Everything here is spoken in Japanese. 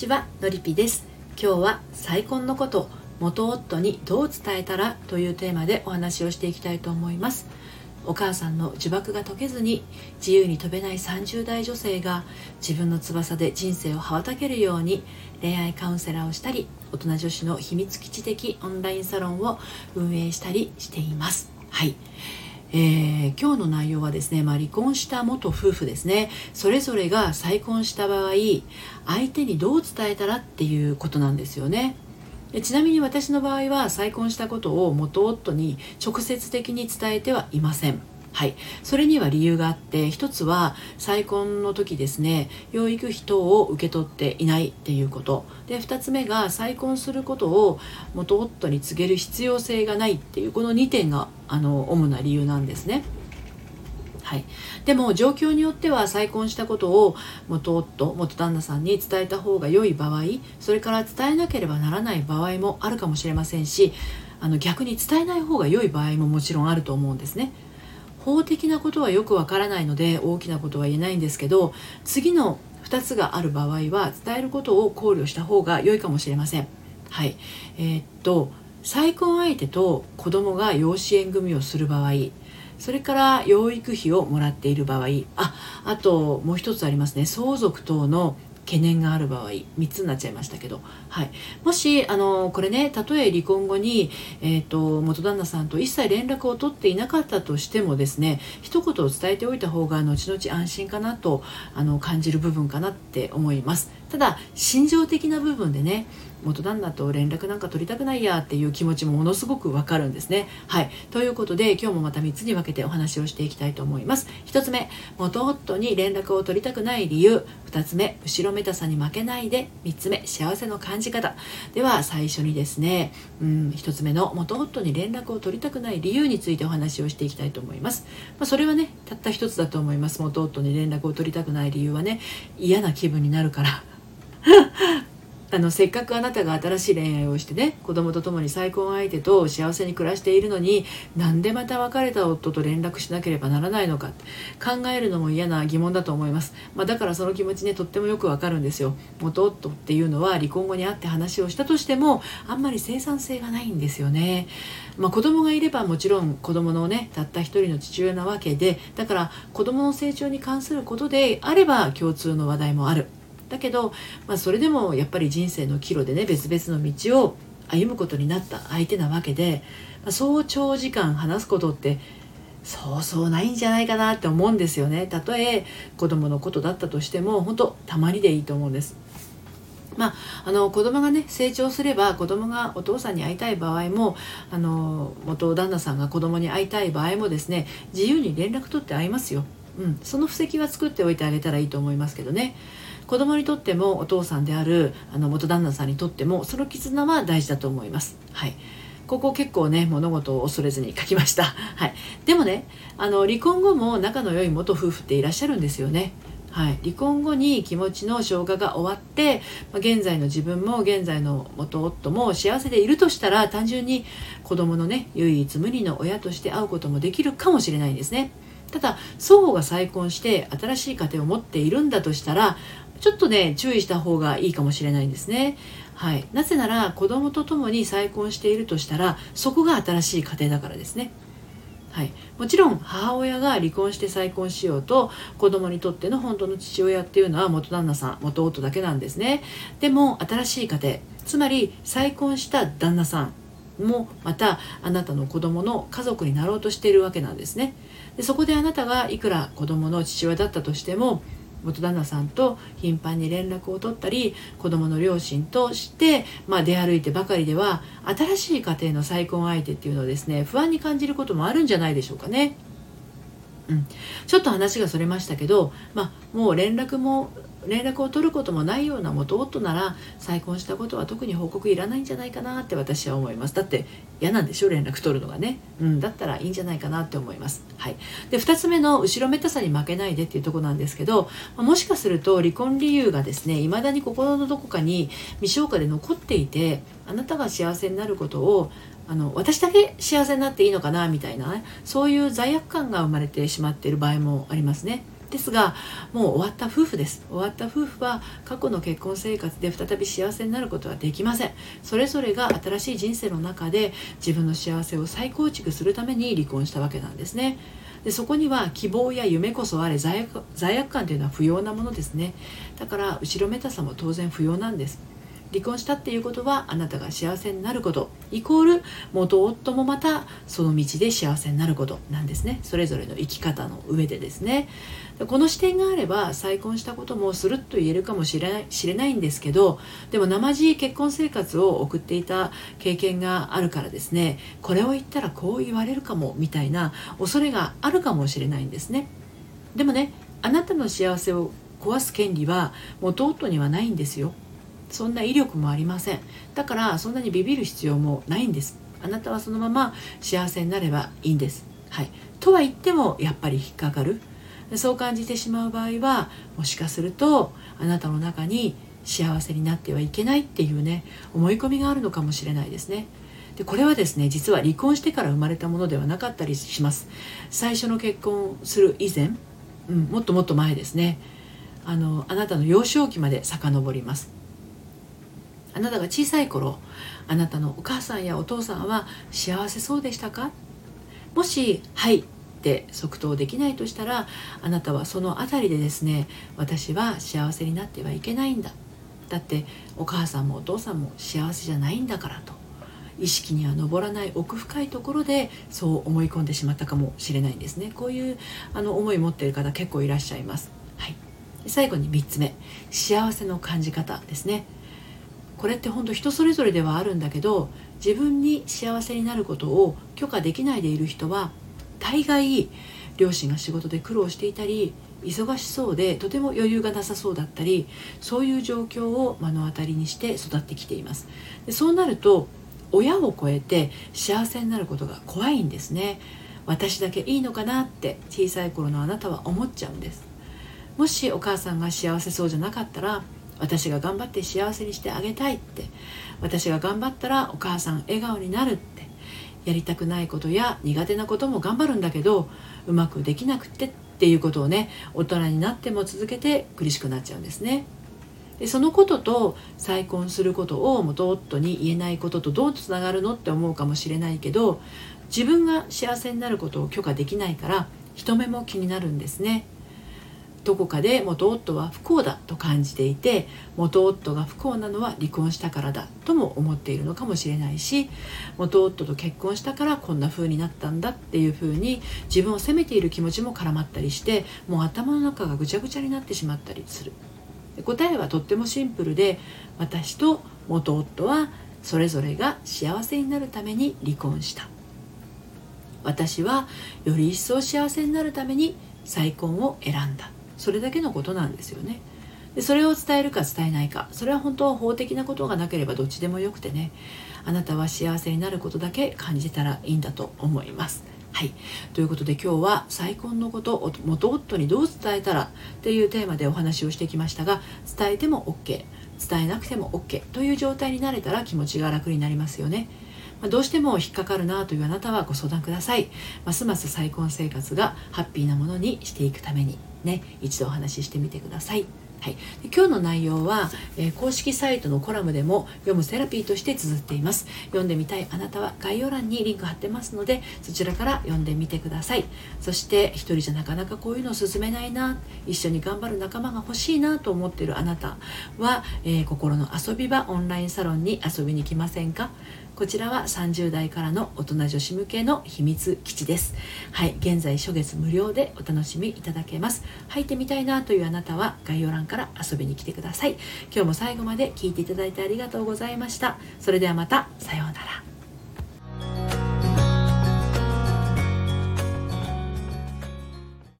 ちはのりぴです。今日は再婚のこと元夫にどう伝えたらというテーマでお話をしていきたいと思います。お母さんの呪縛が解けずに自由に飛べない30代女性が自分の翼で人生を羽ばたけるように恋愛カウンセラーをしたり大人女子の秘密基地的オンラインサロンを運営したりしています。はい。えー、今日の内容はですね、まあ、離婚した元夫婦ですね。それぞれが再婚した場合相手にどう伝えたらっていうことなんですよね。ちなみに私の場合は再婚したことを元夫に直接的に伝えてはいません。はい、それには理由があって一つは再婚の時ですね養育費等を受け取っていないっていうことで2つ目が再婚することを元夫に告げる必要性がないっていうこの2点があの主な理由なんですね。はい、でも状況によっては再婚したことを元夫元旦那さんに伝えた方が良い場合それから伝えなければならない場合もあるかもしれませんしあの逆に伝えない方が良い場合ももちろんあると思うんですね。法的なことはよくわからないので大きなことは言えないんですけど次の2つがある場合は伝えることを考慮した方が良いかもしれません。はい、えー、っと再婚相手と子供が養子縁組をする場合それから養育費をもらっている場合ああともう一つありますね相続等の懸念がある場合3つになっちゃいましたけど、はい、もしあのこれねたとえ離婚後に、えーと、元旦那さんと一切連絡を取っていなかったとしてもですね一言伝えておいた方が後々安心かなとあの感じる部分かなって思います。ただ心情的な部分でね元旦那と連絡なんか取りたくないやっていう気持ちもものすごくわかるんですね。はい。ということで今日もまた3つに分けてお話をしていきたいと思います。1つ目、元夫に連絡を取りたくない理由。2つ目、後ろめたさに負けないで。3つ目、幸せの感じ方。では最初にですね、うん、1つ目の元夫に連絡を取りたくない理由についてお話をしていきたいと思います。まあ、それはね、たった1つだと思います。元夫に連絡を取りたくない理由はね、嫌な気分になるから。あのせっかくあなたが新しい恋愛をしてね子供と共に再婚相手と幸せに暮らしているのになんでまた別れた夫と連絡しなければならないのか考えるのも嫌な疑問だと思います、まあ、だからその気持ちねとってもよくわかるんですよ。元夫っていうのは離婚後に会って話をしたとしてもあんまり生産性がないんですよね。まあ、子供がいればもちろん子供のねたった一人の父親なわけでだから子供の成長に関することであれば共通の話題もある。だけど、まあ、それでもやっぱり人生の岐路でね別々の道を歩むことになった相手なわけで、まあ、そう長時間話すことってそうそうないんじゃないかなって思うんですよね。たとえ子供のことだったとしても本当たまにでいいと思うんです。まあ、あの子供がね成長すれば子供がお父さんに会いたい場合もあの元旦那さんが子供に会いたい場合もですね自由に連絡取って会いますよ、うん、その布石は作っておいてあげたらいいと思いますけどね。子供にとってもお父さんであるあの元旦那さんにとってもその絆は大事だと思います。はい。ここ結構ね物事を恐れずに書きました、はい、でもねあの離婚後も仲の良い元夫婦っていらっしゃるんですよね。はい、離婚後に気持ちの消化が終わって、まあ、現在の自分も現在の元夫も幸せでいるとしたら単純に子供のね唯一無二の親として会うこともできるかもしれないんですね。ただ双方が再婚して新しい家庭を持っているんだとしたらちょっとね注意した方がいいかもしれないんですね。はい、なぜなら子供と共に再婚しているとしたらそこが新しい家庭だからですね。はい、もちろん母親が離婚して再婚しようと子供にとっての本当の父親っていうのは元旦那さん元夫だけなんですねでも新しい家庭つまり再婚した旦那さんもまたあなたの子供の家族になろうとしているわけなんですねでそこであなたがいくら子供の父親だったとしても元旦那さんと頻繁に連絡を取ったり子供の両親として、まあ、出歩いてばかりでは新しい家庭の再婚相手っていうのをですね不安に感じることもあるんじゃないでしょうかね。うん、ちょっと話がそれましたけど、まあ、もう連絡も連絡を取ることもないような元夫なら再婚したことは特に報告いらないんじゃないかなって私は思います。だって嫌なんでしょ？連絡取るのがね、うん、だったらいいんじゃないかなって思います、はい、で2つ目の後ろめたさに負けないでっていうとこなんですけどもしかすると離婚理由がですね未だに心のどこかに未消化で残っていてあなたが幸せになることをあの私だけ幸せになっていいのかなみたいな、ね、そういう罪悪感が生まれてしまっている場合もありますね。ですがもう終わった夫婦です。終わった夫婦は過去の結婚生活で再び幸せになることはできません。それぞれが新しい人生の中で自分の幸せを再構築するために離婚したわけなんですね。でそこには希望や夢こそあれ罪悪罪悪感というのは不要なものですね。だから後ろめたさも当然不要なんです。離婚したっていうことはあなたが幸せになること。イコール元夫もまたその道で幸せになることなんですね。それぞれの生き方の上でですね。この視点があれば再婚したこともするっと言えるかもしれない知れないんですけどでも生地結婚生活を送っていた経験があるからですね。これを言ったらこう言われるかもみたいな恐れがあるかもしれないんですね。でもねあなたの幸せを壊す権利は元夫にはないんですよ。そんな威力もありません。だからそんなにビビる必要もないんです。あなたはそのまま幸せになればいいんです。はい。とは言ってもやっぱり引っかかる。そう感じてしまう場合はもしかするとあなたの中に幸せになってはいけないっていうね思い込みがあるのかもしれないですね。でこれはですね実は離婚してから生まれたものではなかったりします。最初の結婚する以前、うん、もっともっと前ですね。あのあなたの幼少期まで遡ります。あなたが小さい頃あなたのお母さんやお父さんは幸せそうでしたか？もし「はい」って即答できないとしたらあなたはその辺りでですね私は幸せになってはいけないんだ。だってお母さんもお父さんも幸せじゃないんだからと。意識には上らない奥深いところでそう思い込んでしまったかもしれないんですね。こういうあの思い持ってる方結構いらっしゃいます、はい、最後に3つ目。幸せの感じ方ですね。これって本当人それぞれではあるんだけど自分に幸せになることを許可できないでいる人は大概両親が仕事で苦労していたり忙しそうでとても余裕がなさそうだったりそういう状況を目の当たりにして育ってきています。でそうなると親を超えて幸せになることが怖いんですね。私だけいいのかなって小さい頃のあなたは思っちゃうんです。もしお母さんが幸せそうじゃなかったら私が頑張って幸せにしてあげたいって私が頑張ったらお母さん笑顔になるってやりたくないことや苦手なことも頑張るんだけどうまくできなくてっていうことをね大人になっても続けて苦しくなっちゃうんですね。でそのことと再婚することを元夫に言えないこととどうつながるのって思うかもしれないけど自分が幸せになることを許可できないから人目も気になるんですね。どこかで元夫は不幸だと感じていて元夫が不幸なのは離婚したからだとも思っているのかもしれないし元夫と結婚したからこんな風になったんだっていう風に自分を責めている気持ちも絡まったりしてもう頭の中がぐちゃぐちゃになってしまったりする。答えはとってもシンプルで私と元夫はそれぞれが幸せになるために離婚した。私はより一層幸せになるために再婚を選んだ。それだけのことなんですよね。でそれを伝えるか伝えないか。それは本当は法的なことがなければどっちでもよくてね。あなたは幸せになることだけ感じたらいいんだと思います。はい。ということで今日は再婚のことを元夫にどう伝えたらっていうテーマでお話をしてきましたが伝えても OK 伝えなくても OK という状態になれたら気持ちが楽になりますよね。まどうしても引っかかるなというあなたはご相談ください。ますます再婚生活がハッピーなものにしていくために。ね一度お話ししてみてください。はい、今日の内容は、えー、公式サイトのコラムでも読むセラピーとして綴っています。読んでみたいあなたは概要欄にリンク貼ってますのでそちらから読んでみてください。そして一人じゃなかなかこういうのを進めないな一緒に頑張る仲間が欲しいなと思っているあなたは、えー、心の遊び場オンラインサロンに遊びに来ませんか？こちらは30代からの大人女子向けの秘密基地です。はい現在初月無料でお楽しみいただけます。入ってみたいなというあなたは概要欄から遊びに来てください。今日も最後まで聞いていただいてありがとうございました。それではまたさようなら。